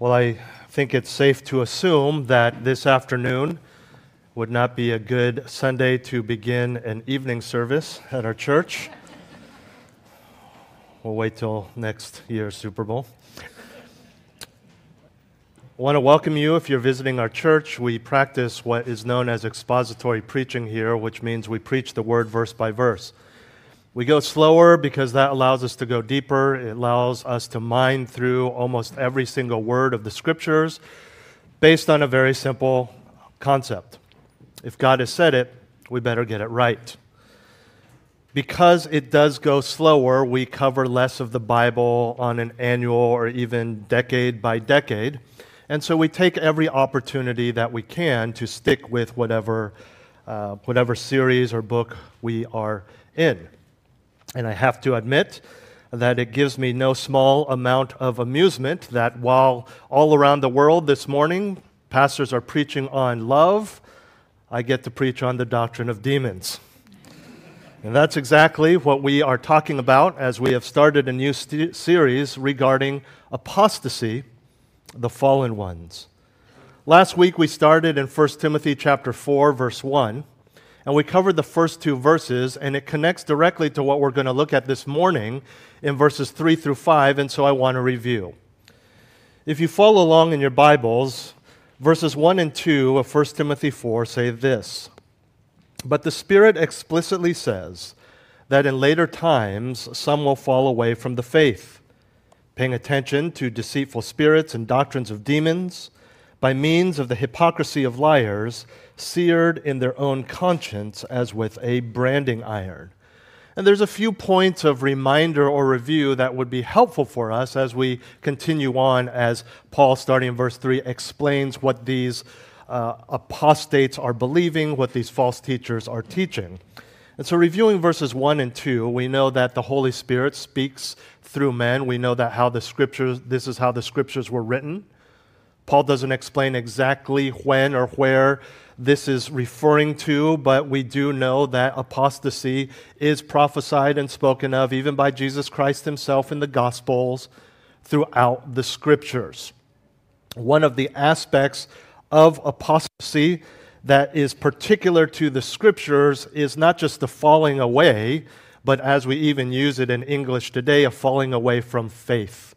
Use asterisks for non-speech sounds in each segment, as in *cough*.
Well, I think it's safe to assume that this afternoon would not be a good Sunday to begin an evening service at our church. We'll wait till next year's Super Bowl. I want to welcome you if you're visiting our church. We practice what is known as expository preaching here, which means we preach the word verse by verse. We go slower because that allows us to go deeper. It allows us to mine through almost every single word of the scriptures based on a very simple concept. If God has said it, we better get it right. Because it does go slower, we cover less of the Bible on an annual or even decade by decade. And so we take every opportunity that we can to stick with whatever, uh, whatever series or book we are in. And I have to admit that it gives me no small amount of amusement that while all around the world this morning pastors are preaching on love, I get to preach on the doctrine of demons. And that's exactly what we are talking about as we have started a new st- series regarding apostasy, the fallen ones. Last week we started in 1 Timothy chapter 4 verse 1 and we covered the first two verses, and it connects directly to what we're going to look at this morning in verses 3 through 5, and so I want to review. If you follow along in your Bibles, verses 1 and 2 of 1 Timothy 4 say this But the Spirit explicitly says that in later times some will fall away from the faith, paying attention to deceitful spirits and doctrines of demons by means of the hypocrisy of liars, seared in their own conscience as with a branding iron. And there's a few points of reminder or review that would be helpful for us as we continue on, as Paul, starting in verse 3, explains what these uh, apostates are believing, what these false teachers are teaching. And so, reviewing verses 1 and 2, we know that the Holy Spirit speaks through men. We know that how the scriptures, this is how the scriptures were written. Paul doesn't explain exactly when or where this is referring to, but we do know that apostasy is prophesied and spoken of even by Jesus Christ himself in the Gospels throughout the Scriptures. One of the aspects of apostasy that is particular to the Scriptures is not just the falling away, but as we even use it in English today, a falling away from faith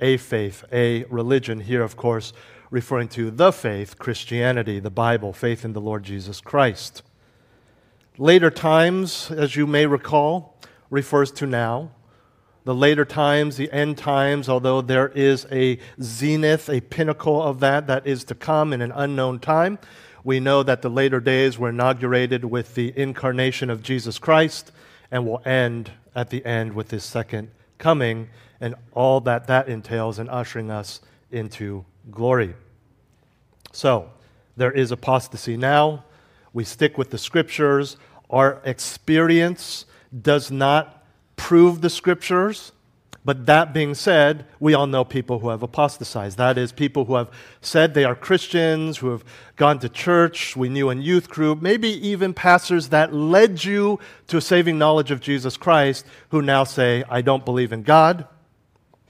a faith, a religion. Here, of course, referring to the faith, Christianity, the Bible, faith in the Lord Jesus Christ. Later times, as you may recall, refers to now. The later times, the end times, although there is a zenith, a pinnacle of that that is to come in an unknown time, we know that the later days were inaugurated with the incarnation of Jesus Christ and will end at the end with his second coming and all that that entails in ushering us into glory. So, there is apostasy now. We stick with the scriptures. Our experience does not prove the scriptures. But that being said, we all know people who have apostatized. That is, people who have said they are Christians, who have gone to church, we knew in youth group, maybe even pastors that led you to a saving knowledge of Jesus Christ, who now say, I don't believe in God,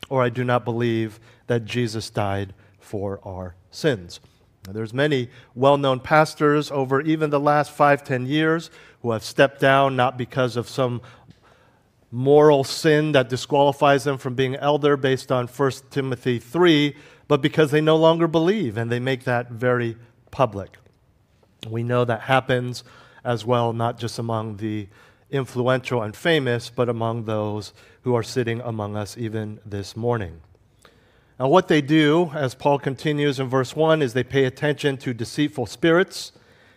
or I do not believe that Jesus died for our sins. Now, there's many well-known pastors over even the last five, ten years who have stepped down not because of some moral sin that disqualifies them from being elder based on 1 Timothy 3, but because they no longer believe, and they make that very public. We know that happens as well, not just among the influential and famous, but among those who are sitting among us even this morning. Now, what they do, as Paul continues in verse 1, is they pay attention to deceitful spirits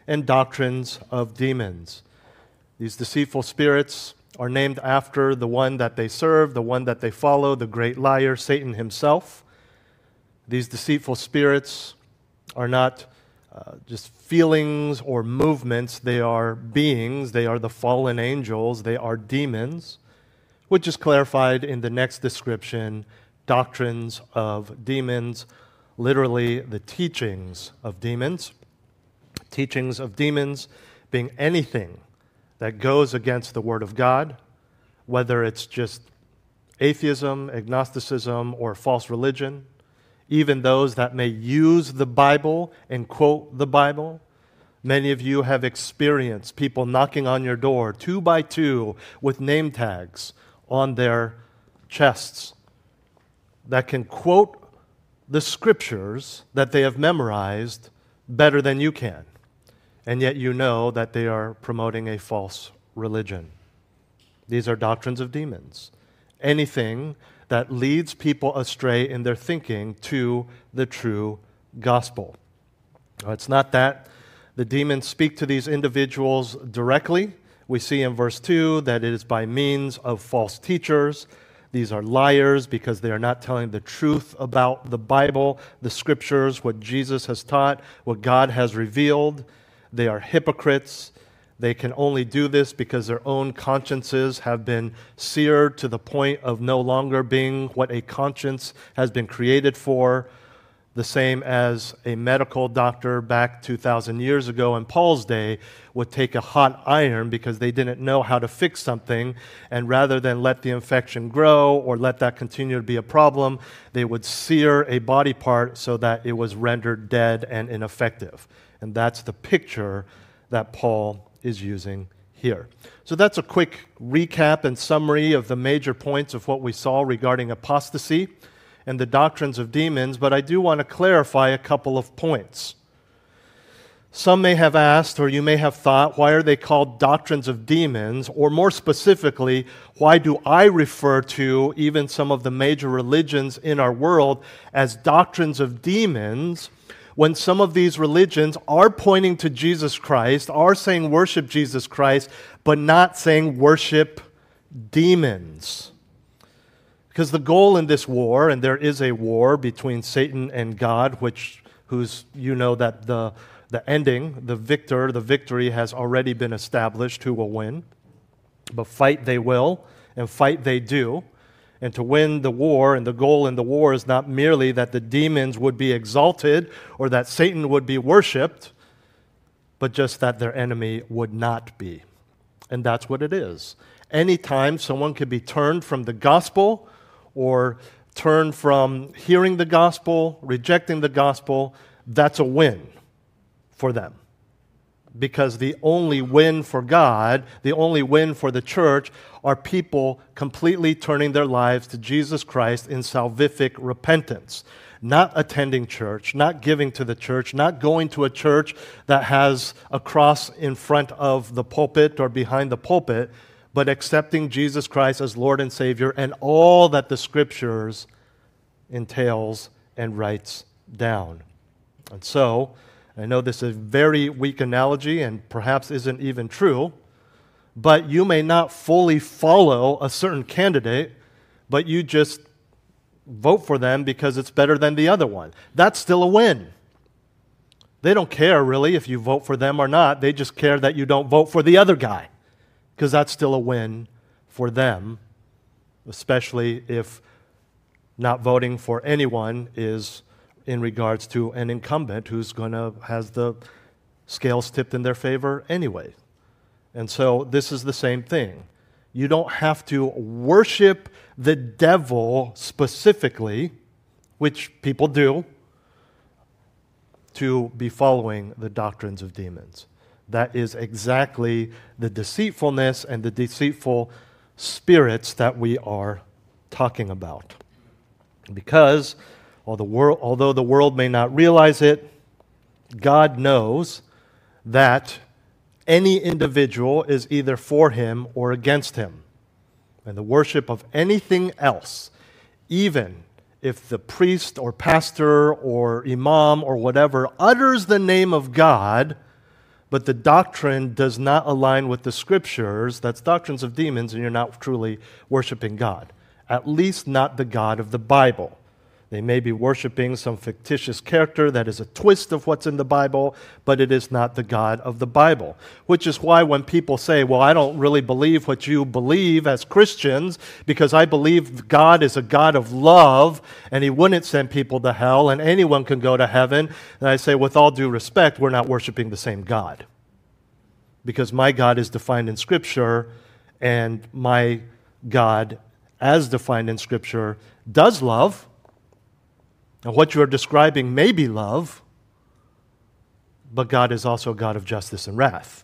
and doctrines of demons. These deceitful spirits are named after the one that they serve, the one that they follow, the great liar, Satan himself. These deceitful spirits are not uh, just feelings or movements, they are beings, they are the fallen angels, they are demons, which is clarified in the next description doctrines of demons, literally the teachings of demons. Teachings of demons being anything that goes against the Word of God, whether it's just atheism, agnosticism, or false religion. even those that may use the Bible and quote the Bible. Many of you have experienced people knocking on your door two by two with name tags on their chests that can quote the scriptures that they have memorized better than you can. And yet you know that they are promoting a false religion. These are doctrines of demons. Anything that leads people astray in their thinking to the true gospel. It's not that the demons speak to these individuals directly. We see in verse 2 that it is by means of false teachers. These are liars because they are not telling the truth about the Bible, the scriptures, what Jesus has taught, what God has revealed. They are hypocrites. They can only do this because their own consciences have been seared to the point of no longer being what a conscience has been created for. The same as a medical doctor back 2,000 years ago in Paul's day would take a hot iron because they didn't know how to fix something. And rather than let the infection grow or let that continue to be a problem, they would sear a body part so that it was rendered dead and ineffective. And that's the picture that Paul is using here. So that's a quick recap and summary of the major points of what we saw regarding apostasy and the doctrines of demons, but I do want to clarify a couple of points. Some may have asked, or you may have thought, why are they called doctrines of demons? Or more specifically, why do I refer to even some of the major religions in our world as doctrines of demons? when some of these religions are pointing to Jesus Christ, are saying worship Jesus Christ, but not saying worship demons. Because the goal in this war, and there is a war between Satan and God, which who's you know that the the ending, the victor, the victory has already been established who will win. But fight they will, and fight they do and to win the war. And the goal in the war is not merely that the demons would be exalted or that Satan would be worshiped, but just that their enemy would not be. And that's what it is. Anytime someone can be turned from the gospel or turn from hearing the gospel, rejecting the gospel, that's a win for them because the only win for God, the only win for the church, are people completely turning their lives to Jesus Christ in salvific repentance. Not attending church, not giving to the church, not going to a church that has a cross in front of the pulpit or behind the pulpit, but accepting Jesus Christ as Lord and Savior and all that the scriptures entails and writes down. And so, I know this is a very weak analogy and perhaps isn't even true, but you may not fully follow a certain candidate, but you just vote for them because it's better than the other one. That's still a win. They don't care really if you vote for them or not. They just care that you don't vote for the other guy because that's still a win for them, especially if not voting for anyone is in regards to an incumbent who's going to has the scales tipped in their favor anyway. And so this is the same thing. You don't have to worship the devil specifically, which people do, to be following the doctrines of demons. That is exactly the deceitfulness and the deceitful spirits that we are talking about. Because Although the world may not realize it, God knows that any individual is either for him or against him. And the worship of anything else, even if the priest or pastor or imam or whatever utters the name of God, but the doctrine does not align with the scriptures, that's doctrines of demons, and you're not truly worshiping God. At least not the God of the Bible. They may be worshiping some fictitious character that is a twist of what's in the Bible, but it is not the God of the Bible. Which is why when people say, Well, I don't really believe what you believe as Christians because I believe God is a God of love and He wouldn't send people to hell and anyone can go to heaven. And I say, With all due respect, we're not worshiping the same God. Because my God is defined in Scripture and my God, as defined in Scripture, does love And what you're describing may be love, but God is also a God of justice and wrath.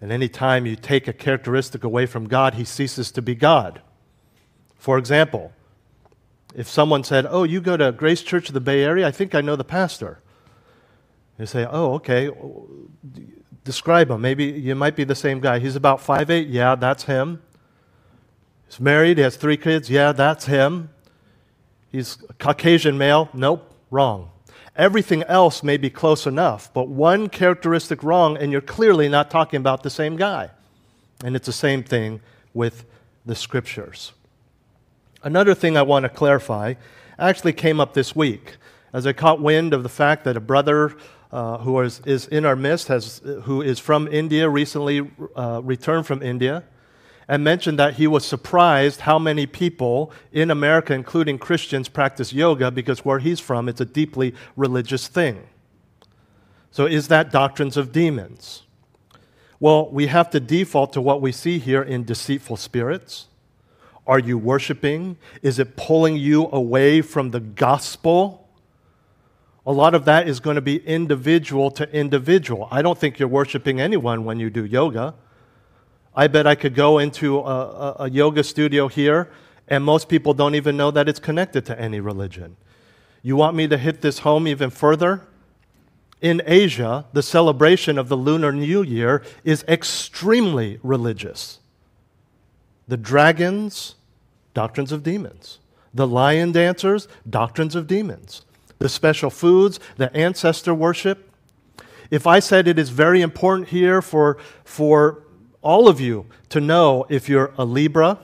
And any time you take a characteristic away from God, he ceases to be God. For example, if someone said, Oh, you go to Grace Church of the Bay Area, I think I know the pastor. You say, Oh, okay. Describe him. Maybe you might be the same guy. He's about five eight. Yeah, that's him. He's married. He has three kids. Yeah, that's him. He's Caucasian male. Nope, wrong. Everything else may be close enough, but one characteristic wrong, and you're clearly not talking about the same guy. And it's the same thing with the scriptures. Another thing I want to clarify actually came up this week as I caught wind of the fact that a brother uh, who is, is in our midst, has, who is from India, recently uh, returned from India, and mentioned that he was surprised how many people in America, including Christians, practice yoga because where he's from, it's a deeply religious thing. So, is that doctrines of demons? Well, we have to default to what we see here in deceitful spirits. Are you worshiping? Is it pulling you away from the gospel? A lot of that is going to be individual to individual. I don't think you're worshiping anyone when you do yoga. I bet I could go into a, a, yoga studio here, and most people don't even know that it's connected to any religion. You want me to hit this home even further? In Asia, the celebration of the Lunar New Year is extremely religious. The dragons, doctrines of demons. The lion dancers, doctrines of demons. The special foods, the ancestor worship. If I said it is very important here for, for all of you to know if you're a Libra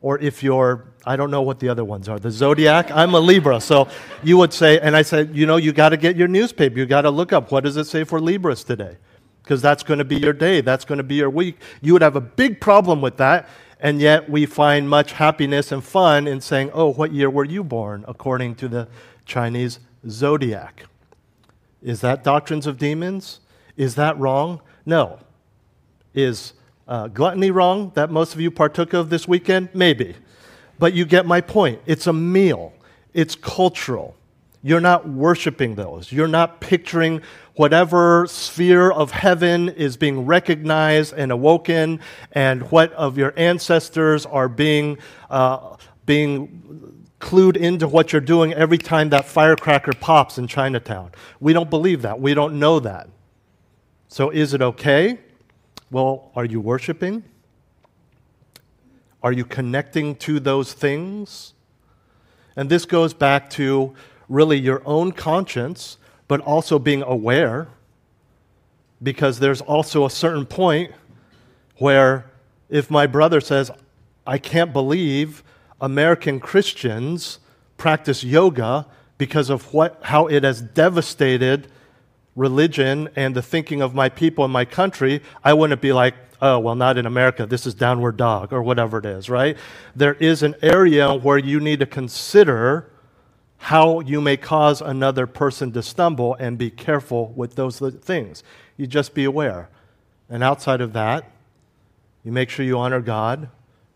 or if you're, I don't know what the other ones are, the zodiac. I'm a Libra. So you would say, and I said, you know, you got to get your newspaper. You got to look up what does it say for Libras today? Because that's going to be your day. That's going to be your week. You would have a big problem with that. And yet we find much happiness and fun in saying, oh, what year were you born? According to the Chinese zodiac. Is that doctrines of demons? Is that wrong? No. Is uh, gluttony wrong that most of you partook of this weekend? Maybe. But you get my point. It's a meal, it's cultural. You're not worshiping those. You're not picturing whatever sphere of heaven is being recognized and awoken, and what of your ancestors are being, uh, being clued into what you're doing every time that firecracker pops in Chinatown. We don't believe that. We don't know that. So, is it okay? Well, are you worshiping? Are you connecting to those things? And this goes back to really your own conscience, but also being aware, because there's also a certain point where if my brother says, I can't believe American Christians practice yoga because of what, how it has devastated religion and the thinking of my people and my country, I wouldn't be like, oh, well, not in America. This is downward dog or whatever it is, right? There is an area where you need to consider how you may cause another person to stumble and be careful with those things. You just be aware. And outside of that, you make sure you honor God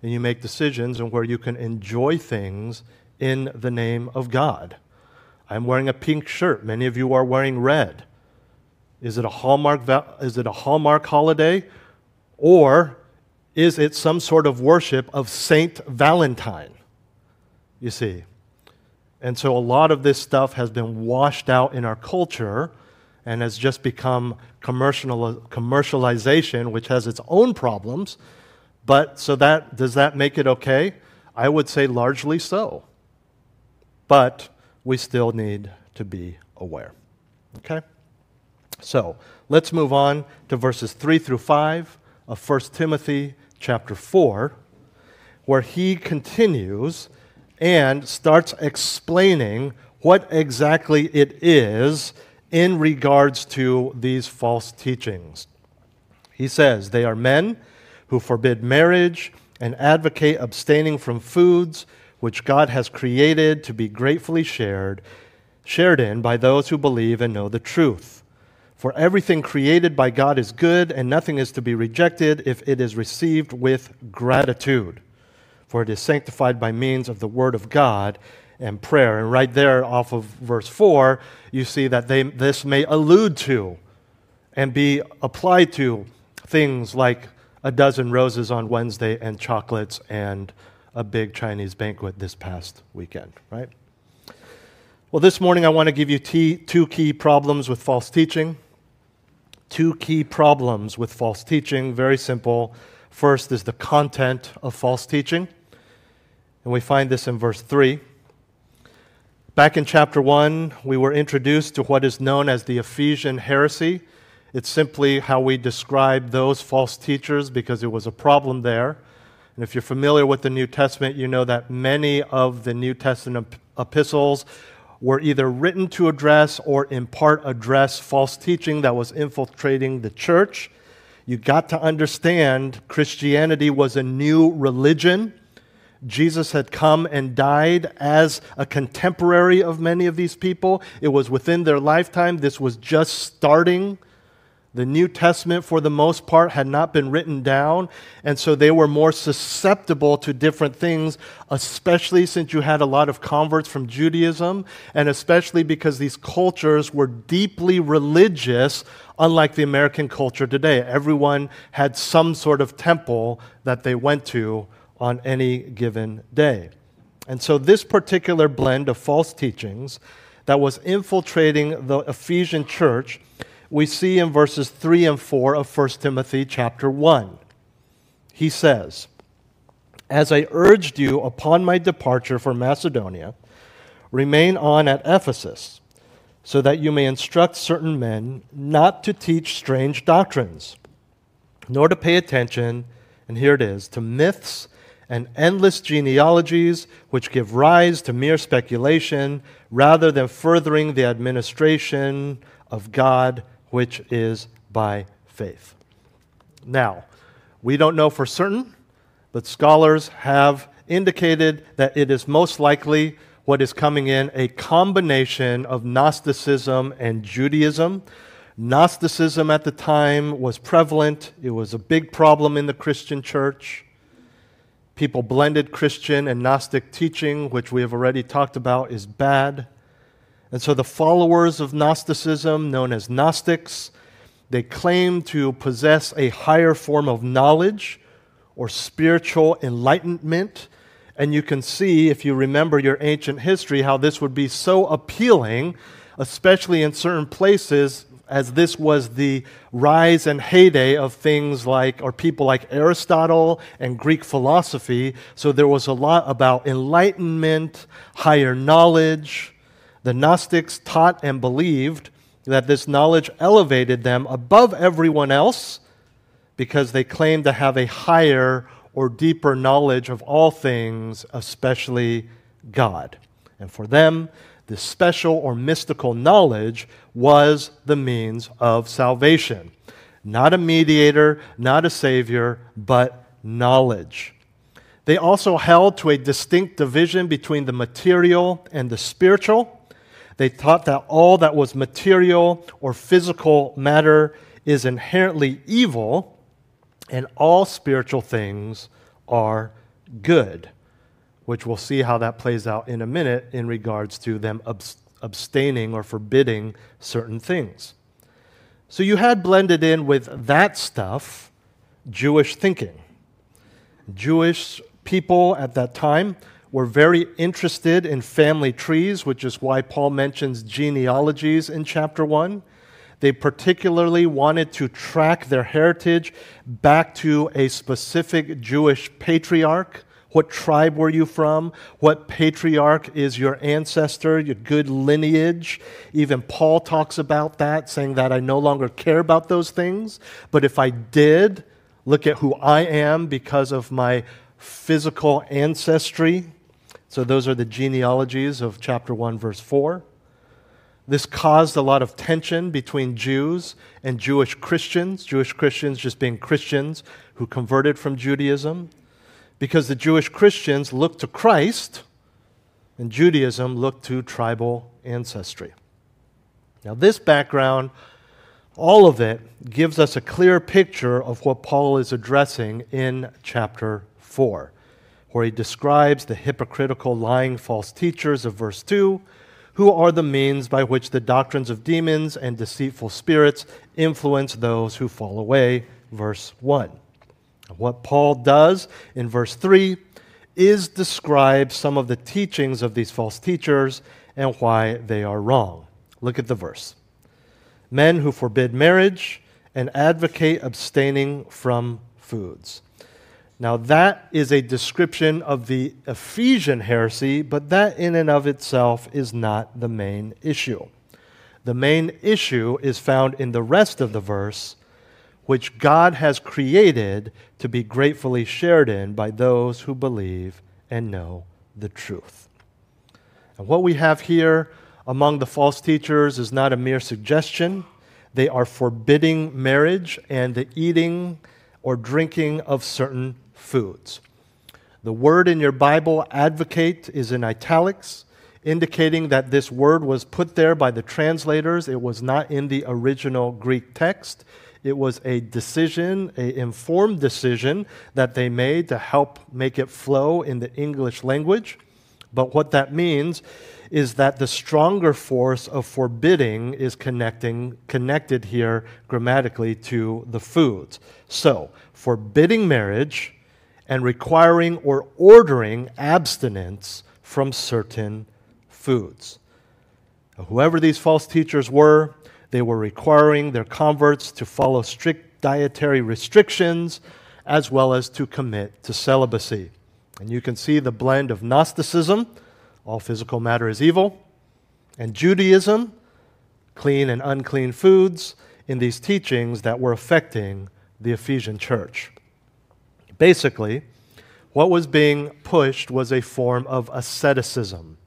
and you make decisions and where you can enjoy things in the name of God. I'm wearing a pink shirt. Many of you are wearing red. Is it a Hallmark, is it a Hallmark holiday? Or is it some sort of worship of Saint Valentine? You see. And so a lot of this stuff has been washed out in our culture and has just become commercial, commercialization, which has its own problems. But so that does that make it okay? I would say largely so. But we still need to be aware. Okay? So let's move on to verses 3 through 5 of 1 Timothy chapter 4, where he continues and starts explaining what exactly it is in regards to these false teachings. He says, They are men who forbid marriage and advocate abstaining from foods which God has created to be gratefully shared, shared in by those who believe and know the truth. For everything created by God is good, and nothing is to be rejected if it is received with gratitude. For it is sanctified by means of the Word of God and prayer. And right there, off of verse 4, you see that they, this may allude to and be applied to things like a dozen roses on Wednesday and chocolates and a big Chinese banquet this past weekend, right? Well, this morning I want to give you t- two key problems with false teaching. Two key problems with false teaching, very simple. First is the content of false teaching, and we find this in verse 3. Back in chapter 1, we were introduced to what is known as the Ephesian heresy. It's simply how we describe those false teachers because it was a problem there. And if you're familiar with the New Testament, you know that many of the New Testament epistles were either written to address or in part address false teaching that was infiltrating the church. You got to understand Christianity was a new religion. Jesus had come and died as a contemporary of many of these people. It was within their lifetime. This was just starting. The New Testament, for the most part, had not been written down, and so they were more susceptible to different things, especially since you had a lot of converts from Judaism, and especially because these cultures were deeply religious, unlike the American culture today. Everyone had some sort of temple that they went to on any given day. And so, this particular blend of false teachings that was infiltrating the Ephesian church we see in verses 3 and 4 of 1 Timothy chapter 1. He says, As I urged you upon my departure for Macedonia, remain on at Ephesus, so that you may instruct certain men not to teach strange doctrines, nor to pay attention, and here it is, to myths and endless genealogies which give rise to mere speculation rather than furthering the administration of God which is by faith. Now, we don't know for certain, but scholars have indicated that it is most likely what is coming in a combination of Gnosticism and Judaism. Gnosticism at the time was prevalent, it was a big problem in the Christian church. People blended Christian and Gnostic teaching, which we have already talked about, is bad. And so the followers of Gnosticism, known as Gnostics, they claim to possess a higher form of knowledge or spiritual enlightenment. And you can see, if you remember your ancient history, how this would be so appealing, especially in certain places, as this was the rise and heyday of things like, or people like Aristotle and Greek philosophy. So there was a lot about enlightenment, higher knowledge. The Gnostics taught and believed that this knowledge elevated them above everyone else because they claimed to have a higher or deeper knowledge of all things, especially God. And for them, this special or mystical knowledge was the means of salvation. Not a mediator, not a savior, but knowledge. They also held to a distinct division between the material and the spiritual. They taught that all that was material or physical matter is inherently evil, and all spiritual things are good, which we'll see how that plays out in a minute in regards to them abstaining or forbidding certain things. So you had blended in with that stuff Jewish thinking. Jewish people at that time were very interested in family trees, which is why Paul mentions genealogies in chapter 1. They particularly wanted to track their heritage back to a specific Jewish patriarch. What tribe were you from? What patriarch is your ancestor, your good lineage? Even Paul talks about that, saying that I no longer care about those things. But if I did, look at who I am because of my physical ancestry. So, those are the genealogies of chapter 1, verse 4. This caused a lot of tension between Jews and Jewish Christians, Jewish Christians just being Christians who converted from Judaism, because the Jewish Christians looked to Christ and Judaism looked to tribal ancestry. Now, this background, all of it, gives us a clear picture of what Paul is addressing in chapter 4. Where he describes the hypocritical, lying, false teachers of verse 2, who are the means by which the doctrines of demons and deceitful spirits influence those who fall away, verse 1. What Paul does in verse 3 is describe some of the teachings of these false teachers and why they are wrong. Look at the verse. Men who forbid marriage and advocate abstaining from foods. Now, that is a description of the Ephesian heresy, but that in and of itself is not the main issue. The main issue is found in the rest of the verse, which God has created to be gratefully shared in by those who believe and know the truth. And what we have here among the false teachers is not a mere suggestion. They are forbidding marriage and the eating or drinking of certain foods. The word in your Bible, advocate, is in italics, indicating that this word was put there by the translators. It was not in the original Greek text. It was a decision, a informed decision that they made to help make it flow in the English language. But what that means is that the stronger force of forbidding is connecting connected here grammatically to the foods. So, forbidding marriage and requiring or ordering abstinence from certain foods. Whoever these false teachers were, they were requiring their converts to follow strict dietary restrictions as well as to commit to celibacy. And you can see the blend of Gnosticism, all physical matter is evil, and Judaism, clean and unclean foods, in these teachings that were affecting the Ephesian church. Basically, what was being pushed was a form of asceticism.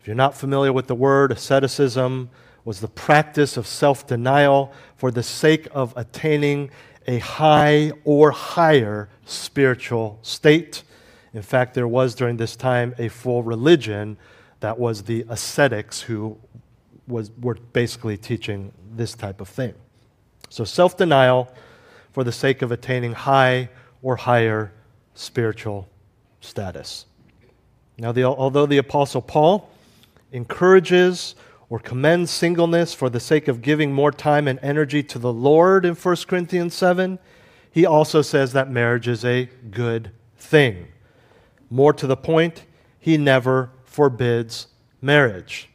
If you're not familiar with the word, asceticism was the practice of self denial for the sake of attaining a high or higher spiritual state. In fact, there was during this time a full religion that was the ascetics who was, were basically teaching this type of thing. So, self denial for the sake of attaining high or higher spiritual status. Now, the, although the Apostle Paul encourages or commends singleness for the sake of giving more time and energy to the Lord in 1 Corinthians 7, he also says that marriage is a good thing. More to the point, he never forbids marriage.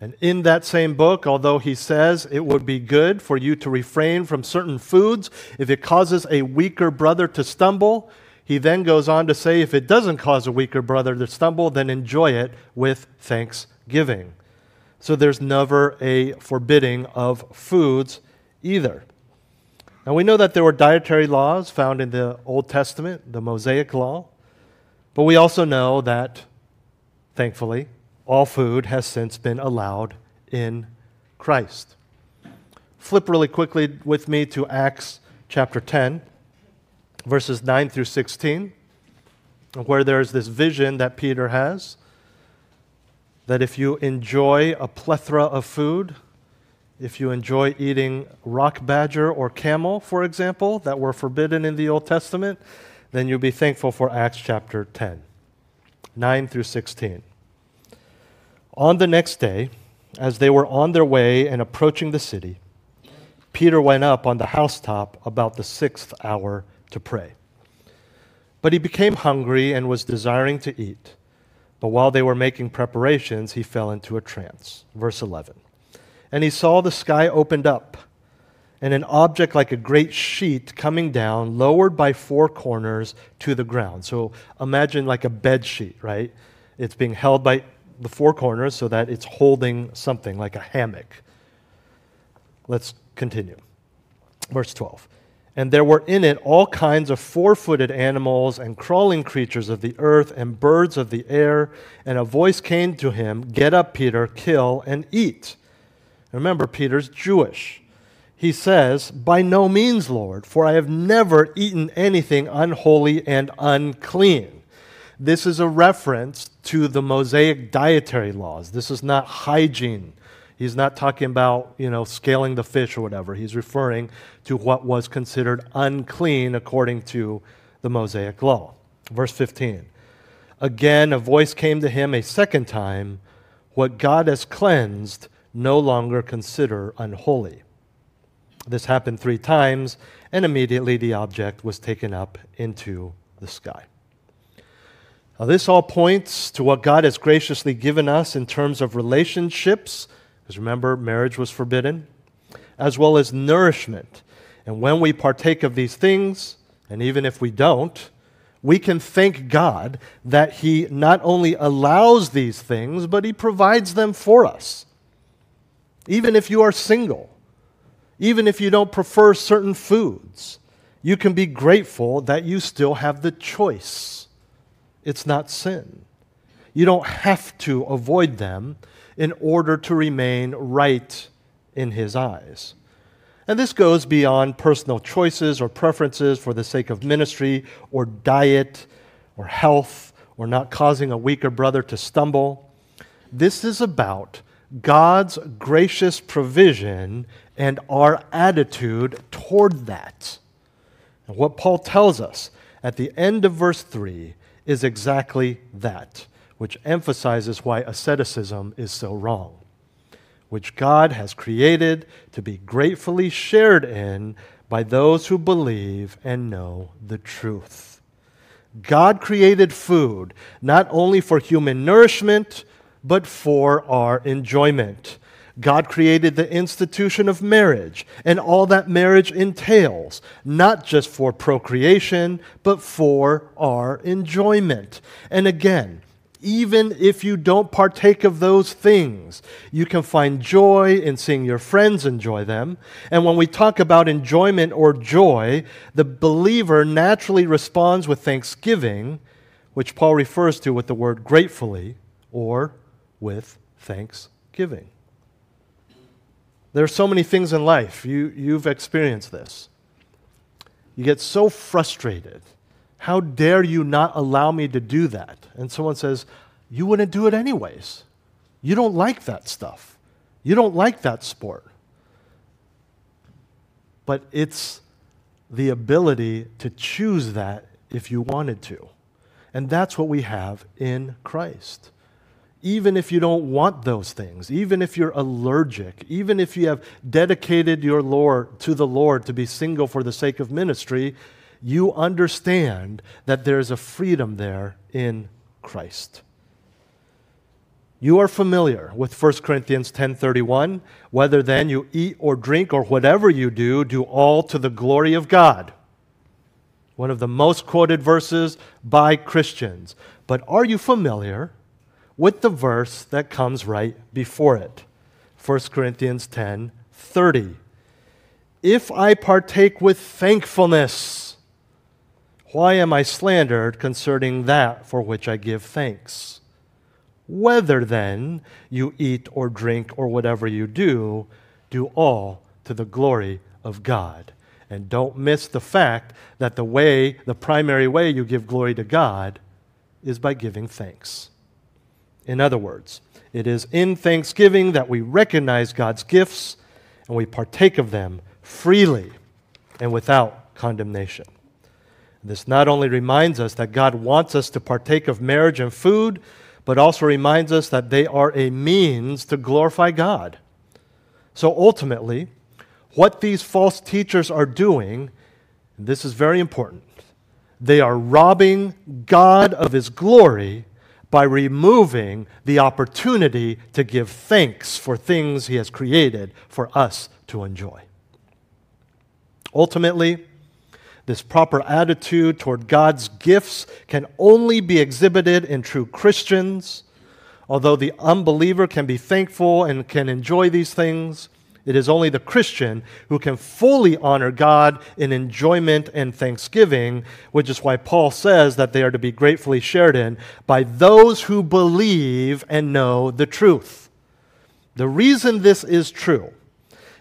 And in that same book, although he says it would be good for you to refrain from certain foods if it causes a weaker brother to stumble, he then goes on to say if it doesn't cause a weaker brother to stumble, then enjoy it with thanksgiving. So there's never a forbidding of foods either. Now we know that there were dietary laws found in the Old Testament, the Mosaic Law, but we also know that, thankfully, all food has since been allowed in Christ. Flip really quickly with me to Acts chapter 10, verses 9 through 16, where there's this vision that Peter has that if you enjoy a plethora of food, if you enjoy eating rock badger or camel, for example, that were forbidden in the Old Testament, then you'll be thankful for Acts chapter 10, 9 through 16. On the next day, as they were on their way and approaching the city, Peter went up on the housetop about the sixth hour to pray. But he became hungry and was desiring to eat. But while they were making preparations, he fell into a trance. Verse 11. And he saw the sky opened up, and an object like a great sheet coming down, lowered by four corners to the ground. So imagine like a bed sheet, right? It's being held by the four corners so that it's holding something like a hammock. Let's continue. Verse 12. And there were in it all kinds of four footed animals and crawling creatures of the earth and birds of the air. And a voice came to him Get up, Peter, kill and eat. Remember, Peter's Jewish. He says, By no means, Lord, for I have never eaten anything unholy and unclean. This is a reference to the Mosaic dietary laws. This is not hygiene. He's not talking about, you know, scaling the fish or whatever. He's referring to what was considered unclean according to the Mosaic law. Verse 15. Again, a voice came to him a second time What God has cleansed, no longer consider unholy. This happened three times, and immediately the object was taken up into the sky. Now, this all points to what God has graciously given us in terms of relationships, because remember, marriage was forbidden, as well as nourishment. And when we partake of these things, and even if we don't, we can thank God that He not only allows these things, but He provides them for us. Even if you are single, even if you don't prefer certain foods, you can be grateful that you still have the choice. It's not sin. You don't have to avoid them in order to remain right in His eyes. And this goes beyond personal choices or preferences for the sake of ministry or diet or health or not causing a weaker brother to stumble. This is about God's gracious provision and our attitude toward that. And what Paul tells us at the end of verse 3 is exactly that, which emphasizes why asceticism is so wrong which God has created to be gratefully shared in by those who believe and know the truth. God created food not only for human nourishment, but for our enjoyment. God created the institution of marriage and all that marriage entails, not just for procreation, but for our enjoyment. And again, even if you don't partake of those things, you can find joy in seeing your friends enjoy them. And when we talk about enjoyment or joy, the believer naturally responds with thanksgiving, which Paul refers to with the word gratefully or with thanksgiving. There are so many things in life. You, you've experienced this. You get so frustrated how dare you not allow me to do that? And someone says, You wouldn't do it anyways. You don't like that stuff. You don't like that sport. But it's the ability to choose that if you wanted to. And that's what we have in Christ. Even if you don't want those things, even if you're allergic, even if you have dedicated your Lord to the Lord to be single for the sake of ministry, you understand that there's a freedom there in Christ. You are familiar with 1 Corinthians 10:31, whether then you eat or drink or whatever you do, do all to the glory of God. One of the most quoted verses by Christians. But are you familiar with the verse that comes right before it? 1 Corinthians 10:30. If I partake with thankfulness, why am I slandered concerning that for which I give thanks? Whether then you eat or drink or whatever you do, do all to the glory of God. And don't miss the fact that the way, the primary way you give glory to God is by giving thanks. In other words, it is in thanksgiving that we recognize God's gifts and we partake of them freely and without condemnation. This not only reminds us that God wants us to partake of marriage and food, but also reminds us that they are a means to glorify God. So ultimately, what these false teachers are doing, this is very important, they are robbing God of his glory by removing the opportunity to give thanks for things he has created for us to enjoy. Ultimately, this proper attitude toward God's gifts can only be exhibited in true Christians. Although the unbeliever can be thankful and can enjoy these things, it is only the Christian who can fully honor God in enjoyment and thanksgiving, which is why Paul says that they are to be gratefully shared in by those who believe and know the truth. The reason this is true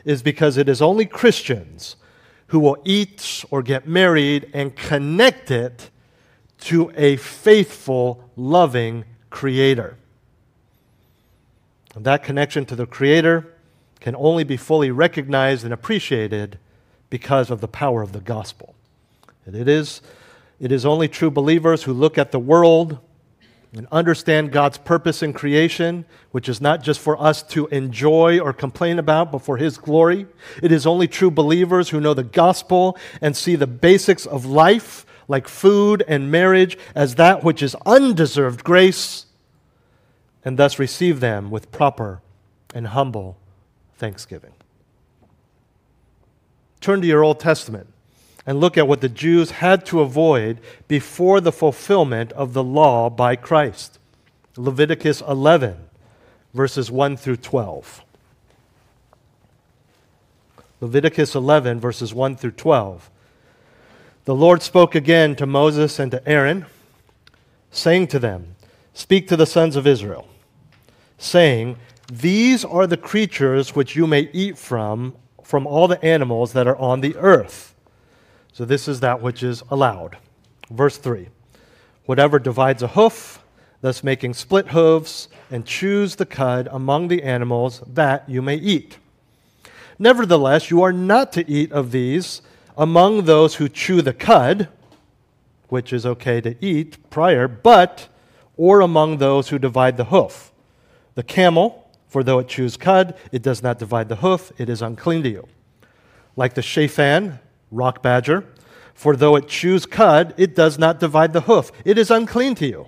is because it is only Christians who will eat or get married and connect it to a faithful, loving Creator. And that connection to the Creator can only be fully recognized and appreciated because of the power of the gospel. And it is It is only true believers who look at the world and understand God's purpose in creation, which is not just for us to enjoy or complain about, but for His glory. It is only true believers who know the gospel and see the basics of life, like food and marriage, as that which is undeserved grace, and thus receive them with proper and humble thanksgiving. Turn to your Old Testament and look at what the Jews had to avoid before the fulfillment of the law by Christ. Leviticus 11, verses 1 through 12. Leviticus 11, verses 1 through 12. The Lord spoke again to Moses and to Aaron, saying to them, Speak to the sons of Israel, saying, These are the creatures which you may eat from, from all the animals that are on the earth so this is that which is allowed. Verse 3 Whatever divides a hoof, thus making split hooves, and chews the cud among the animals, that you may eat. Nevertheless, you are not to eat of these among those who chew the cud, which is okay to eat prior, but or among those who divide the hoof. The camel, for though it chews cud, it does not divide the hoof, it is unclean to you. Like the shaphan, rock badger. For though it chews cud, it does not divide the hoof. It is unclean to you.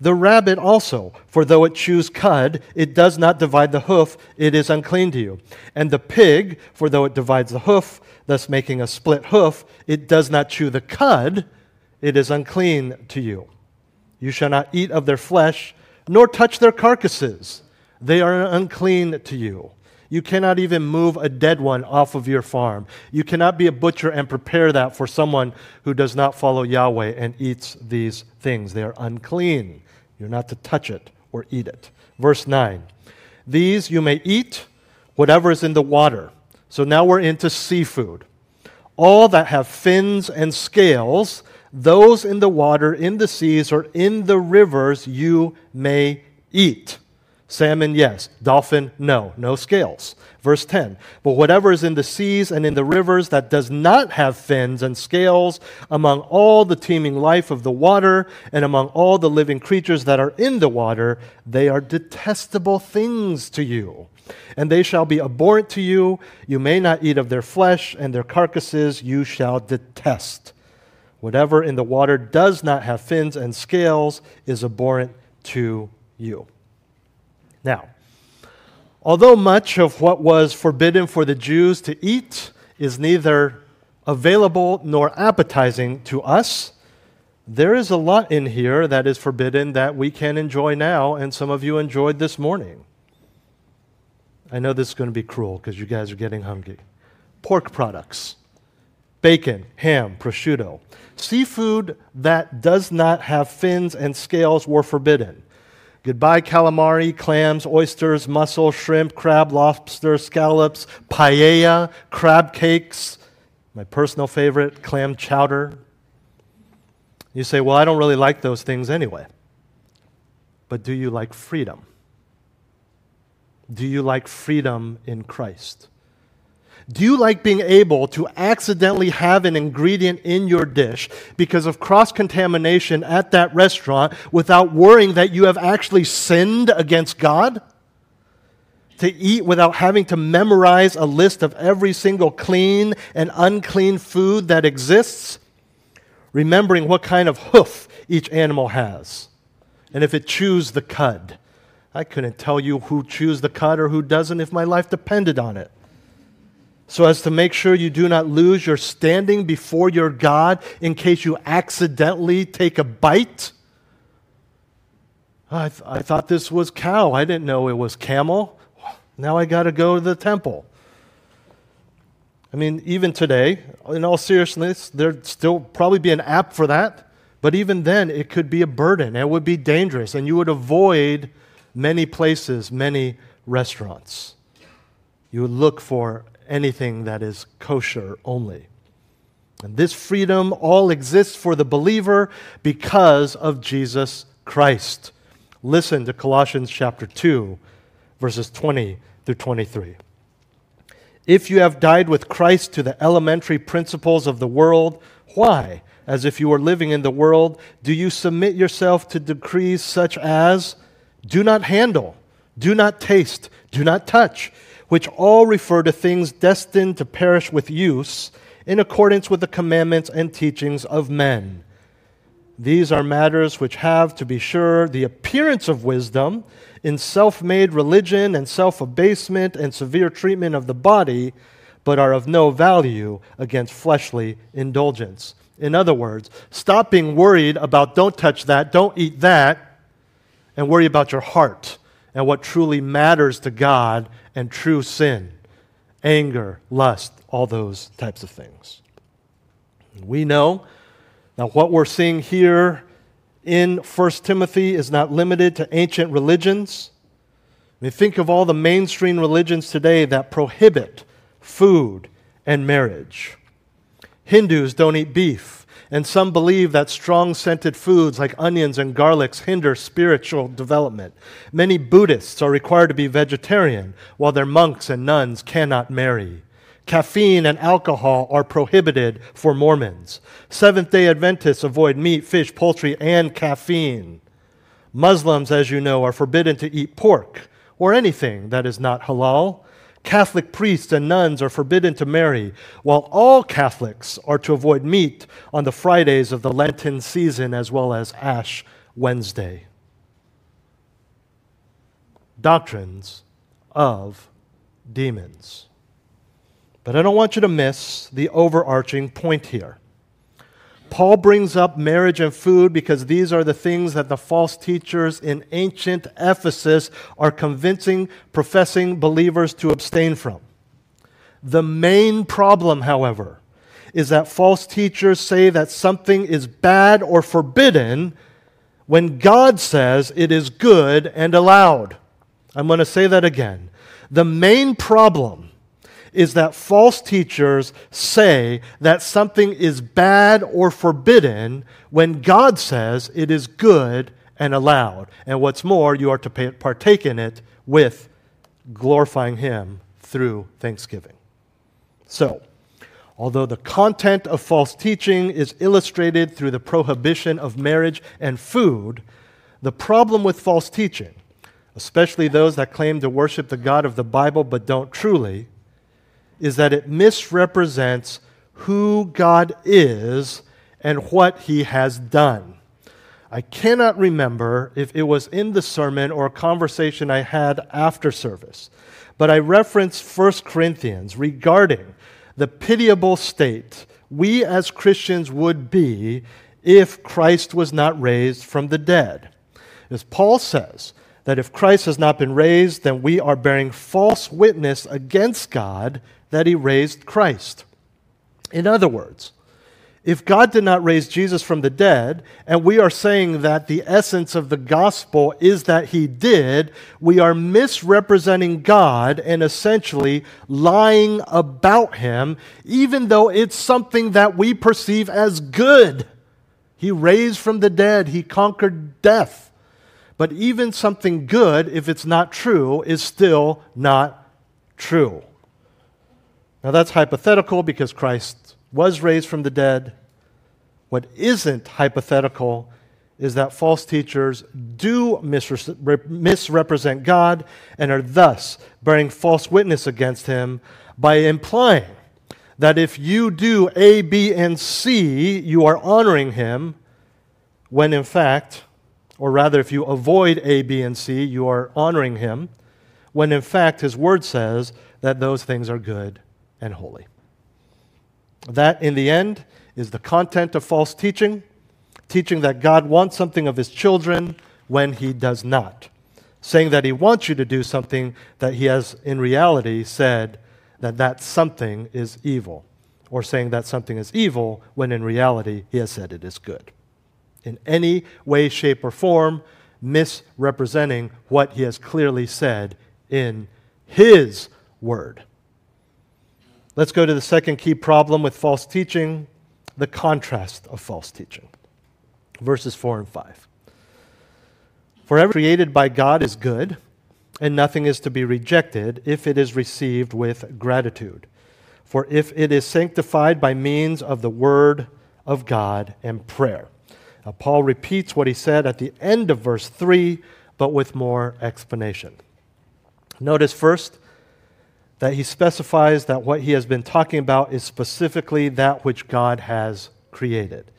The rabbit also, for though it chews cud, it does not divide the hoof, it is unclean to you. And the pig, for though it divides the hoof, thus making a split hoof, it does not chew the cud, it is unclean to you. You shall not eat of their flesh, nor touch their carcasses. They are unclean to you. You cannot even move a dead one off of your farm. You cannot be a butcher and prepare that for someone who does not follow Yahweh and eats these things. They are unclean. You're not to touch it or eat it. Verse 9 These you may eat, whatever is in the water. So now we're into seafood. All that have fins and scales, those in the water, in the seas, or in the rivers, you may eat. Salmon, yes. Dolphin, no. No scales. Verse 10 But whatever is in the seas and in the rivers that does not have fins and scales, among all the teeming life of the water and among all the living creatures that are in the water, they are detestable things to you. And they shall be abhorrent to you. You may not eat of their flesh, and their carcasses you shall detest. Whatever in the water does not have fins and scales is abhorrent to you. Now, although much of what was forbidden for the Jews to eat is neither available nor appetizing to us, there is a lot in here that is forbidden that we can enjoy now, and some of you enjoyed this morning. I know this is going to be cruel because you guys are getting hungry. Pork products, bacon, ham, prosciutto. Seafood that does not have fins and scales were forbidden. Goodbye, calamari, clams, oysters, mussel, shrimp, crab, lobster, scallops, paella, crab cakes, my personal favorite, clam chowder. You say, well, I don't really like those things anyway. But do you like freedom? Do you like freedom in Christ? Do you like being able to accidentally have an ingredient in your dish because of cross contamination at that restaurant without worrying that you have actually sinned against God? To eat without having to memorize a list of every single clean and unclean food that exists? Remembering what kind of hoof each animal has and if it chews the cud. I couldn't tell you who chews the cud or who doesn't if my life depended on it so as to make sure you do not lose your standing before your God in case you accidentally take a bite? I, th- I thought this was cow. I didn't know it was camel. Now I got to go to the temple. I mean, even today, in all seriousness, there'd still probably be an app for that. But even then, it could be a burden. It would be dangerous, and you would avoid many places, many restaurants. You would look for anything that is kosher only. And this freedom all exists for the believer because of Jesus Christ. Listen to Colossians chapter 2, verses 20 through 23. If you have died with Christ to the elementary principles of the world, why? as if you were living in the world, do you submit yourself to decrees such as do not handle, do not taste, do not touch, which all refer to things destined to perish with use in accordance with the commandments and teachings of men? These are matters which have, to be sure, the appearance of wisdom in self made religion and self abasement and severe treatment of the body, but are of no value against fleshly indulgence. In other words, stop being worried about don't touch that, don't eat that, and worry about your heart and what truly matters to God and true sin anger, lust, all those types of things. We know now, what we're seeing here in 1 Timothy is not limited to ancient religions. I mean, think of all the mainstream religions today that prohibit food and marriage. Hindus don't eat beef, and some believe that strong scented foods like onions and garlics hinder spiritual development. Many Buddhists are required to be vegetarian, while their monks and nuns cannot marry. Caffeine and alcohol are prohibited for Mormons. Seventh day Adventists avoid meat, fish, poultry, and caffeine. Muslims, as you know, are forbidden to eat pork or anything that is not halal. Catholic priests and nuns are forbidden to marry, while all Catholics are to avoid meat on the Fridays of the Lenten season as well as Ash Wednesday. Doctrines of demons. But I don't want you to miss the overarching point here. Paul brings up marriage and food because these are the things that the false teachers in ancient Ephesus are convincing professing believers to abstain from. The main problem, however, is that false teachers say that something is bad or forbidden when God says it is good and allowed. I'm going to say that again. The main problem is that false teachers say that something is bad or forbidden when God says it is good and allowed. And what's more, you are to partake in it with glorifying Him through thanksgiving. So, although the content of false teaching is illustrated through the prohibition of marriage and food, the problem with false teaching, especially those that claim to worship the God of the Bible but don't truly, is that it misrepresents who God is and what he has done. I cannot remember if it was in the sermon or a conversation I had after service, but I referenced 1 Corinthians regarding the pitiable state we as Christians would be if Christ was not raised from the dead. As Paul says, that if Christ has not been raised, then we are bearing false witness against God that he raised Christ. In other words, if God did not raise Jesus from the dead, and we are saying that the essence of the gospel is that he did, we are misrepresenting God and essentially lying about him, even though it's something that we perceive as good. He raised from the dead, he conquered death. But even something good, if it's not true, is still not true. Now, that's hypothetical because Christ was raised from the dead. What isn't hypothetical is that false teachers do misrepresent God and are thus bearing false witness against him by implying that if you do A, B, and C, you are honoring him, when in fact, or rather, if you avoid A, B, and C, you are honoring him, when in fact his word says that those things are good and holy. That, in the end, is the content of false teaching, teaching that God wants something of his children when he does not, saying that he wants you to do something that he has, in reality, said that that something is evil, or saying that something is evil when in reality he has said it is good. In any way, shape, or form, misrepresenting what he has clearly said in his word. Let's go to the second key problem with false teaching the contrast of false teaching. Verses 4 and 5. For everything created by God is good, and nothing is to be rejected if it is received with gratitude. For if it is sanctified by means of the word of God and prayer. Now, Paul repeats what he said at the end of verse 3, but with more explanation. Notice first that he specifies that what he has been talking about is specifically that which God has created.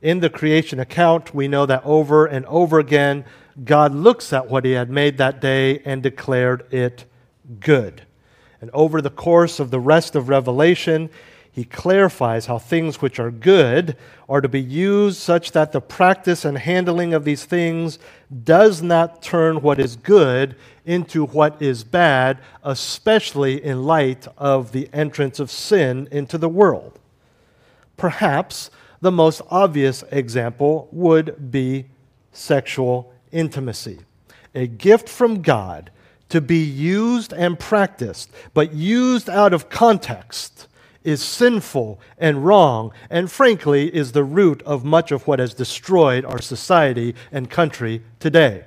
In the creation account, we know that over and over again, God looks at what he had made that day and declared it good. And over the course of the rest of Revelation, he clarifies how things which are good are to be used such that the practice and handling of these things does not turn what is good into what is bad, especially in light of the entrance of sin into the world. Perhaps the most obvious example would be sexual intimacy, a gift from God to be used and practiced, but used out of context is sinful and wrong, and frankly, is the root of much of what has destroyed our society and country today.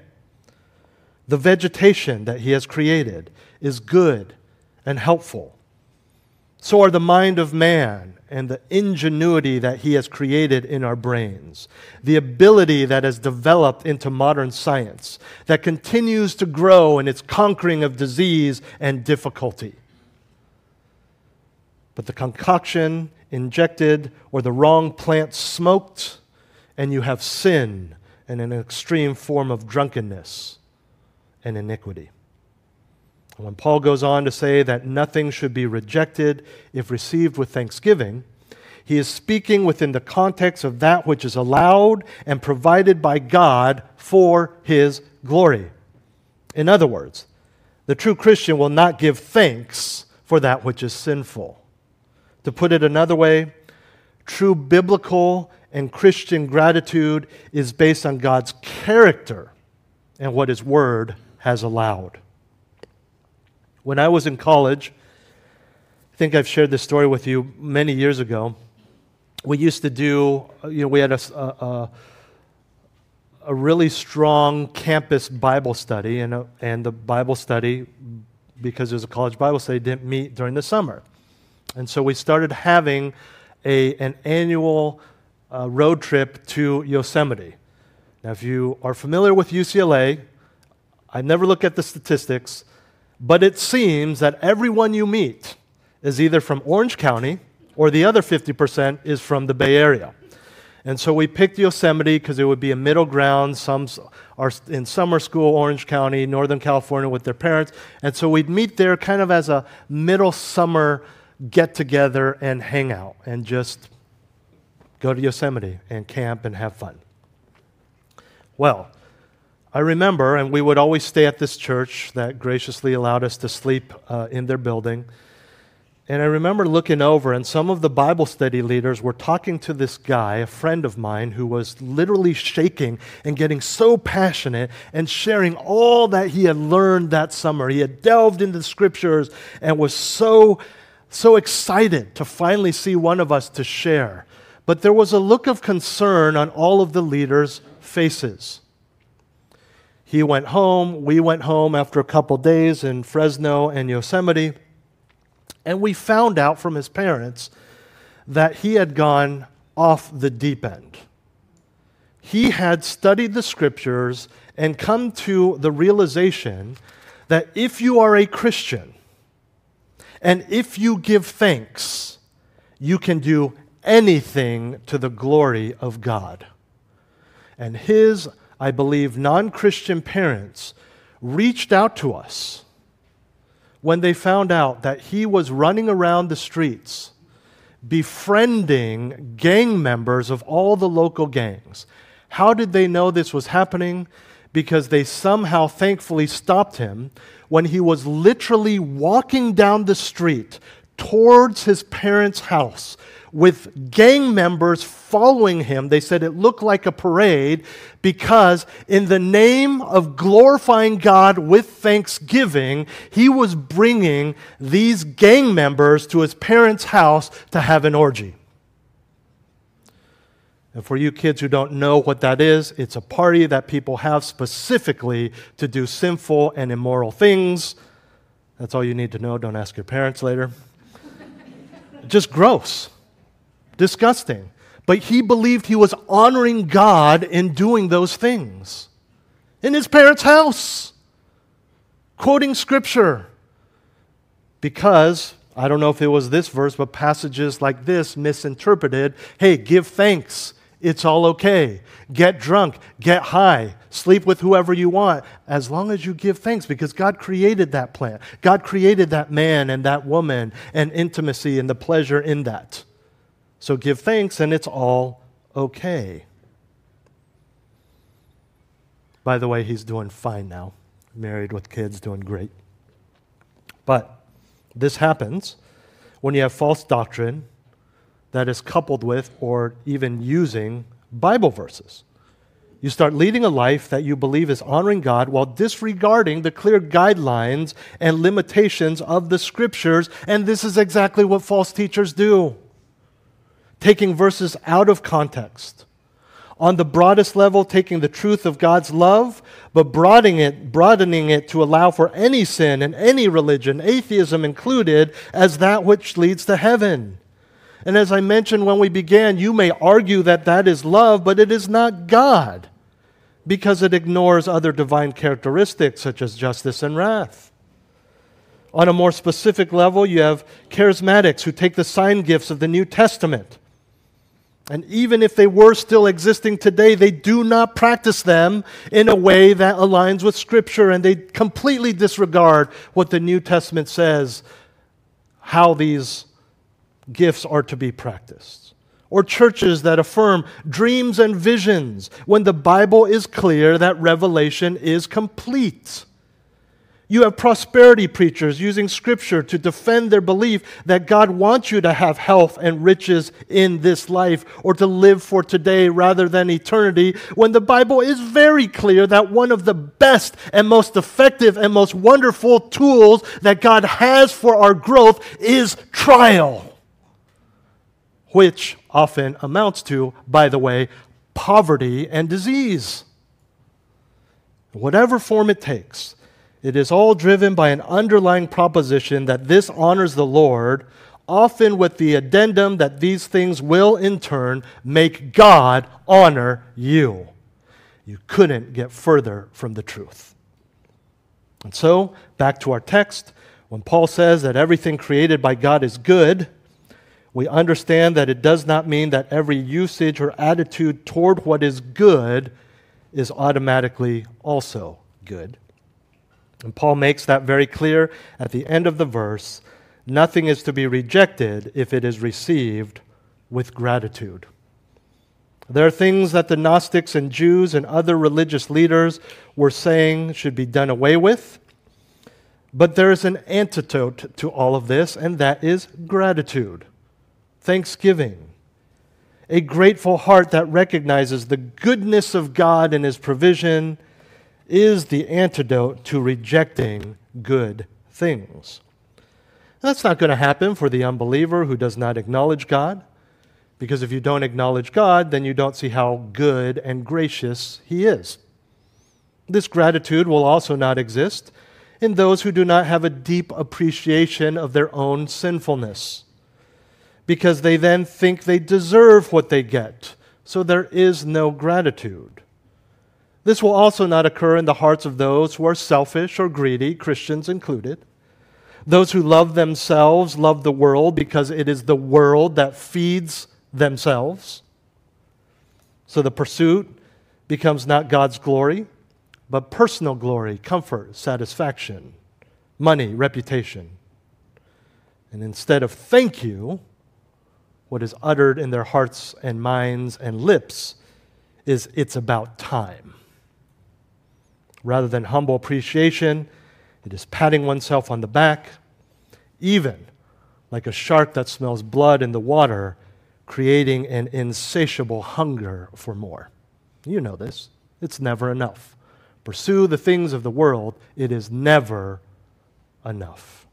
The vegetation that He has created is good and helpful. So are the mind of man and the ingenuity that He has created in our brains, the ability that has developed into modern science, that continues to grow in its conquering of disease and difficulty but the concoction injected or the wrong plant smoked, and you have sin and an extreme form of drunkenness and iniquity. When Paul goes on to say that nothing should be rejected if received with thanksgiving, he is speaking within the context of that which is allowed and provided by God for his glory. In other words, the true Christian will not give thanks for that which is sinful. To put it another way, true biblical and Christian gratitude is based on God's character and what His Word has allowed. When I was in college, I think I've shared this story with you many years ago. We used to do, you know, we had a, a, a really strong campus Bible study, and, a, and the Bible study, because it was a college Bible study, didn't meet during the summer. And so we started having a, an annual uh, road trip to Yosemite. Now, if you are familiar with UCLA, I never look at the statistics, but it seems that everyone you meet is either from Orange County or the other 50% is from the Bay Area. And so we picked Yosemite because it would be a middle ground. Some are in summer school, Orange County, Northern California with their parents. And so we'd meet there kind of as a middle summer get together and hang out and just go to Yosemite and camp and have fun. Well, I remember, and we would always stay at this church that graciously allowed us to sleep uh, in their building. And I remember looking over, and some of the Bible study leaders were talking to this guy, a friend of mine, who was literally shaking and getting so passionate and sharing all that he had learned that summer. He had delved into the scriptures and was so so excited to finally see one of us to share. But there was a look of concern on all of the leaders' faces. He went home, we went home after a couple days in Fresno and Yosemite, and we found out from his parents that he had gone off the deep end. He had studied the scriptures and come to the realization that if you are a Christian, and if you give thanks, you can do anything to the glory of God. And his, I believe, non Christian parents reached out to us when they found out that he was running around the streets befriending gang members of all the local gangs. How did they know this was happening? Because they somehow thankfully stopped him when he was literally walking down the street towards his parents' house with gang members following him. They said it looked like a parade because, in the name of glorifying God with thanksgiving, he was bringing these gang members to his parents' house to have an orgy. And for you kids who don't know what that is, it's a party that people have specifically to do sinful and immoral things. That's all you need to know. Don't ask your parents later. *laughs* Just gross, disgusting. but he believed he was honoring God in doing those things in his parents' house, quoting scripture. Because, I don't know if it was this verse, but passages like this misinterpreted hey, give thanks. It's all okay. Get drunk, get high, sleep with whoever you want, as long as you give thanks, because God created that plant. God created that man and that woman and intimacy and the pleasure in that. So give thanks, and it's all okay. By the way, he's doing fine now. Married with kids, doing great. But this happens when you have false doctrine that is coupled with or even using Bible verses. You start leading a life that you believe is honoring God while disregarding the clear guidelines and limitations of the scriptures, and this is exactly what false teachers do taking verses out of context. On the broadest level, taking the truth of God's love, but broadening it, broadening it to allow for any sin and any religion, atheism included, as that which leads to heaven. And as I mentioned when we began, you may argue that that is love, but it is not God because it ignores other divine characteristics such as justice and wrath. On a more specific level, you have charismatics who take the sign gifts of the New Testament and even if they were still existing today, they do not practice them in a way that aligns with Scripture, and they completely disregard what the New Testament says how these gifts are to be practiced. Or churches that affirm dreams and visions when the Bible is clear that revelation is complete. You have prosperity preachers using scripture to defend their belief that God wants you to have health and riches in this life or to live for today rather than eternity, when the Bible is very clear that one of the best and most effective and most wonderful tools that God has for our growth is trial, which often amounts to, by the way, poverty and disease. Whatever form it takes it is all driven by an underlying proposition that this honors the Lord, often with the addendum that these things will in turn make God honor you. You couldn't get further from the truth. And so, back to our text, when Paul says that everything created by God is good, we understand that it does not mean that every usage or attitude toward what is good is automatically also good. And Paul makes that very clear at the end of the verse. Nothing is to be rejected if it is received with gratitude. There are things that the Gnostics and Jews and other religious leaders were saying should be done away with. But there is an antidote to all of this, and that is gratitude, thanksgiving, a grateful heart that recognizes the goodness of God and His provision is the antidote to rejecting good things. That's not going to happen for the unbeliever who does not acknowledge God, because if you don't acknowledge God, then you don't see how good and gracious He is. This gratitude will also not exist in those who do not have a deep appreciation of their own sinfulness, because they then think they deserve what they get, so there is no gratitude. This will also not occur in the hearts of those who are selfish or greedy, Christians included. Those who love themselves love the world because it is the world that feeds themselves. So the pursuit becomes not God's glory, but personal glory, comfort, satisfaction, money, reputation. And instead of thank you, what is uttered in their hearts and minds and lips is it's about time. Rather than humble appreciation, it is patting oneself on the back, even like a shark that smells blood in the water, creating an insatiable hunger for more. You know this. It's never enough. Pursue the things of the world, it is never enough.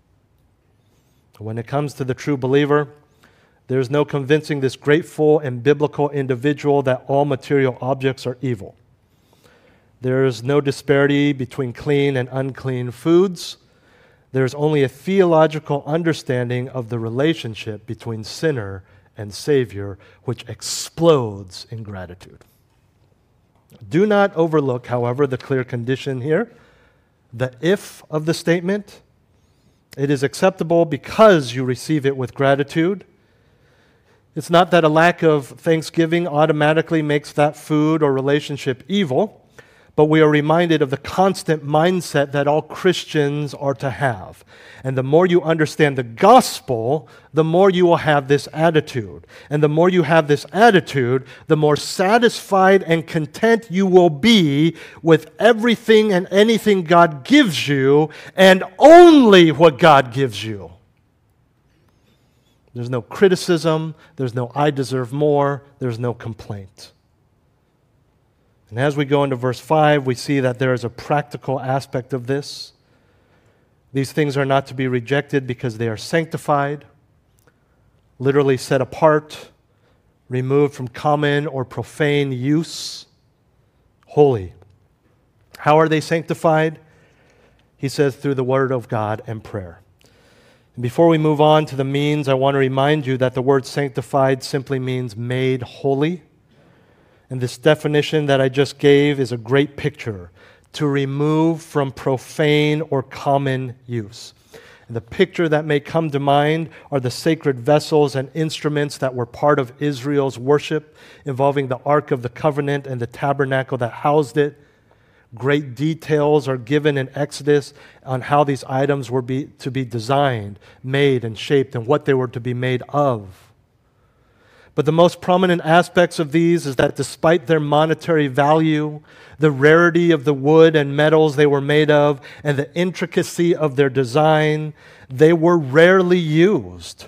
When it comes to the true believer, there's no convincing this grateful and biblical individual that all material objects are evil. There's no disparity between clean and unclean foods. There's only a theological understanding of the relationship between sinner and Savior, which explodes in gratitude. Do not overlook, however, the clear condition here. The if of the statement it is acceptable because you receive it with gratitude. It's not that a lack of thanksgiving automatically makes that food or relationship evil but we are reminded of the constant mindset that all Christians are to have. And the more you understand the gospel, the more you will have this attitude. And the more you have this attitude, the more satisfied and content you will be with everything and anything God gives you, and only what God gives you. There's no criticism, there's no I deserve more, there's no complaint. And as we go into verse 5, we see that there is a practical aspect of this. These things are not to be rejected because they are sanctified, literally set apart, removed from common or profane use, holy. How are they sanctified? He says through the Word of God and prayer. Before we move on to the means, I want to remind you that the word sanctified simply means made holy. And this definition that I just gave is a great picture to remove from profane or common use. And the picture that may come to mind are the sacred vessels and instruments that were part of Israel's worship, involving the Ark of the Covenant and the tabernacle that housed it. Great details are given in Exodus on how these items were be, to be designed, made, and shaped, and what they were to be made of. But the most prominent aspects of these is that despite their monetary value, the rarity of the wood and metals they were made of, and the intricacy of their design, they were rarely used.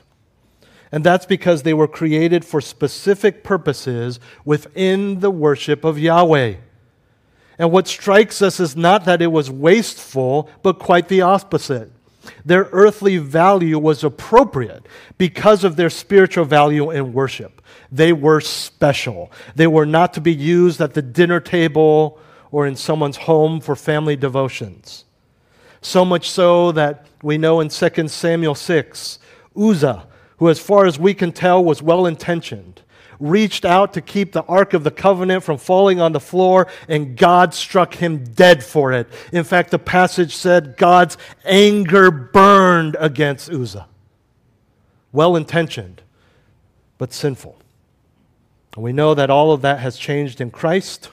And that's because they were created for specific purposes within the worship of Yahweh. And what strikes us is not that it was wasteful, but quite the opposite. Their earthly value was appropriate because of their spiritual value in worship. They were special. They were not to be used at the dinner table or in someone's home for family devotions. So much so that we know in 2 Samuel 6, Uzzah, who, as far as we can tell, was well intentioned, reached out to keep the Ark of the Covenant from falling on the floor, and God struck him dead for it. In fact, the passage said God's anger burned against Uzzah. Well intentioned, but sinful. And we know that all of that has changed in Christ.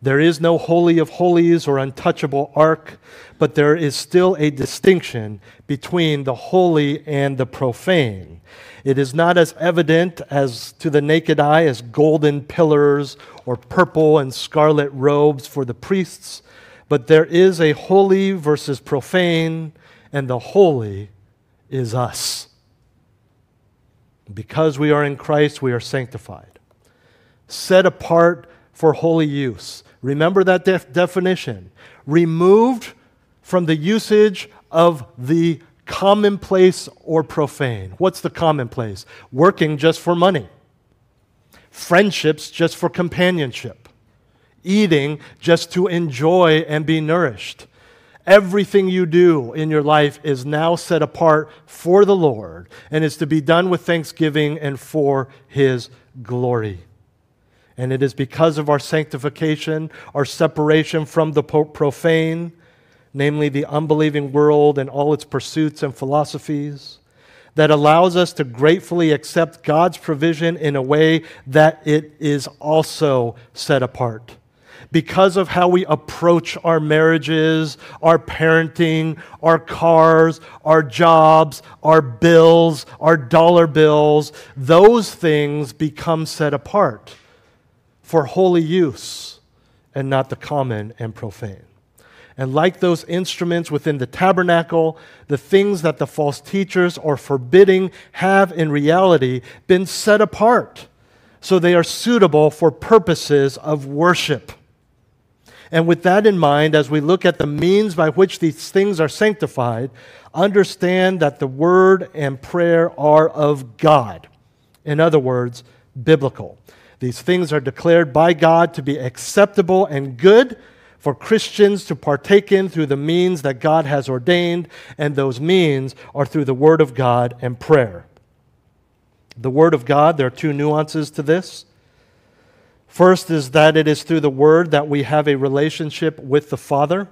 There is no holy of holies or untouchable ark, but there is still a distinction between the holy and the profane. It is not as evident as to the naked eye as golden pillars or purple and scarlet robes for the priests, but there is a holy versus profane, and the holy is us. Because we are in Christ, we are sanctified, set apart for holy use. Remember that def- definition. Removed from the usage of the commonplace or profane. What's the commonplace? Working just for money, friendships just for companionship, eating just to enjoy and be nourished. Everything you do in your life is now set apart for the Lord and is to be done with thanksgiving and for His glory. And it is because of our sanctification, our separation from the profane, namely the unbelieving world and all its pursuits and philosophies, that allows us to gratefully accept God's provision in a way that it is also set apart. Because of how we approach our marriages, our parenting, our cars, our jobs, our bills, our dollar bills, those things become set apart for holy use and not the common and profane. And like those instruments within the tabernacle, the things that the false teachers are forbidding have in reality been set apart. So they are suitable for purposes of worship. And with that in mind, as we look at the means by which these things are sanctified, understand that the word and prayer are of God. In other words, biblical. These things are declared by God to be acceptable and good for Christians to partake in through the means that God has ordained, and those means are through the Word of God and prayer. The Word of God, there are two nuances to this. First is that it is through the Word that we have a relationship with the Father,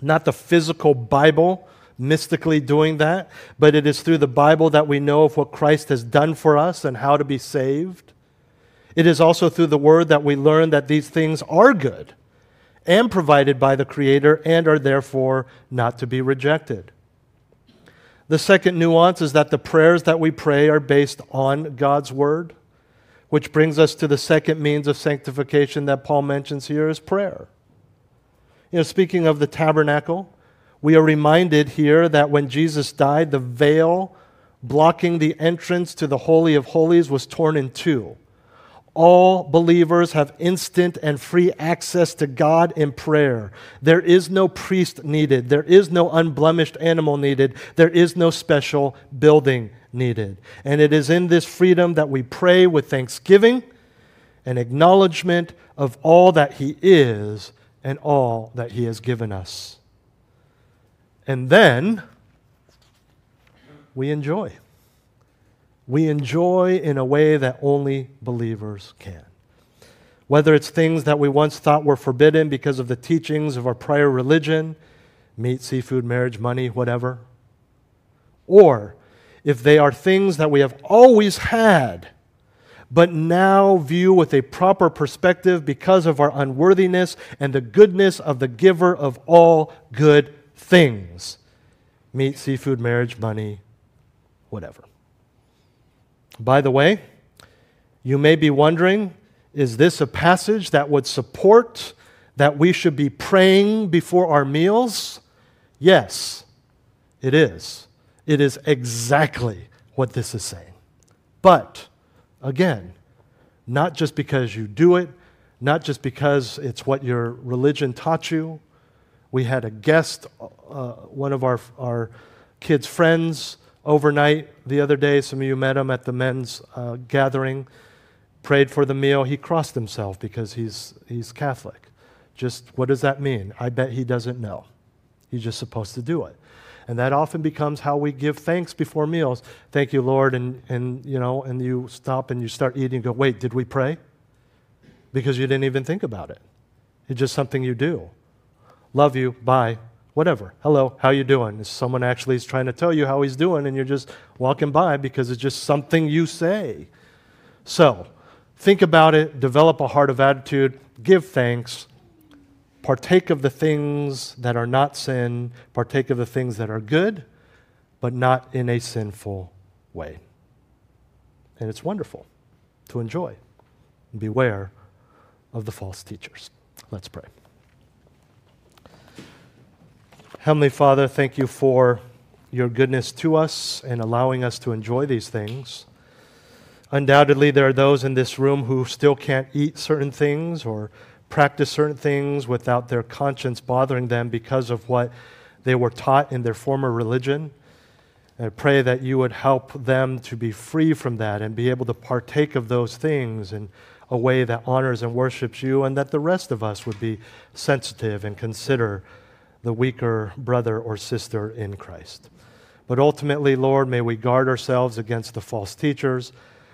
not the physical Bible mystically doing that, but it is through the Bible that we know of what Christ has done for us and how to be saved. It is also through the Word that we learn that these things are good and provided by the Creator and are therefore not to be rejected. The second nuance is that the prayers that we pray are based on God's Word, which brings us to the second means of sanctification that Paul mentions here is prayer. You know, speaking of the tabernacle, we are reminded here that when Jesus died, the veil blocking the entrance to the Holy of Holies was torn in two. All believers have instant and free access to God in prayer. There is no priest needed. There is no unblemished animal needed. There is no special building needed. And it is in this freedom that we pray with thanksgiving and acknowledgement of all that He is and all that He has given us. And then we enjoy. We enjoy in a way that only believers can. Whether it's things that we once thought were forbidden because of the teachings of our prior religion meat, seafood, marriage, money, whatever. Or if they are things that we have always had, but now view with a proper perspective because of our unworthiness and the goodness of the giver of all good things meat, seafood, marriage, money, whatever. By the way, you may be wondering is this a passage that would support that we should be praying before our meals? Yes, it is. It is exactly what this is saying. But, again, not just because you do it, not just because it's what your religion taught you, we had a guest, uh, one of our, our kids' friends, overnight the other day. Some of you met him at the men's uh, gathering. Prayed for the meal. He crossed himself because he's, he's Catholic. Just what does that mean? I bet he doesn't know. He's just supposed to do it. And that often becomes how we give thanks before meals. Thank you, Lord. And, and, you know, and you stop and you start eating and go, wait, did we pray? Because you didn't even think about it. It's just something you do love you, bye, whatever. Hello, how you doing? Someone actually is trying to tell you how he's doing and you're just walking by because it's just something you say. So, think about it, develop a heart of attitude, give thanks, partake of the things that are not sin, partake of the things that are good, but not in a sinful way. And it's wonderful to enjoy. Beware of the false teachers. Let's pray. Heavenly Father, thank you for your goodness to us and allowing us to enjoy these things. Undoubtedly, there are those in this room who still can't eat certain things or practice certain things without their conscience bothering them because of what they were taught in their former religion. I pray that you would help them to be free from that and be able to partake of those things in a way that honors and worships you, and that the rest of us would be sensitive and consider the weaker brother or sister in Christ. But ultimately, Lord, may we guard ourselves against the false teachers,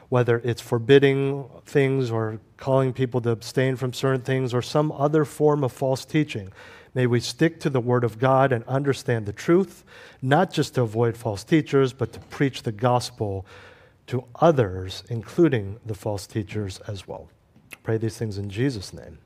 whether it's forbidding things or calling people to abstain from certain things or some other form of false teaching. May we stick to the Word of God and understand the truth, not just to avoid false teachers, but to preach the gospel to others, including the false teachers as well. Pray these things in Jesus' name.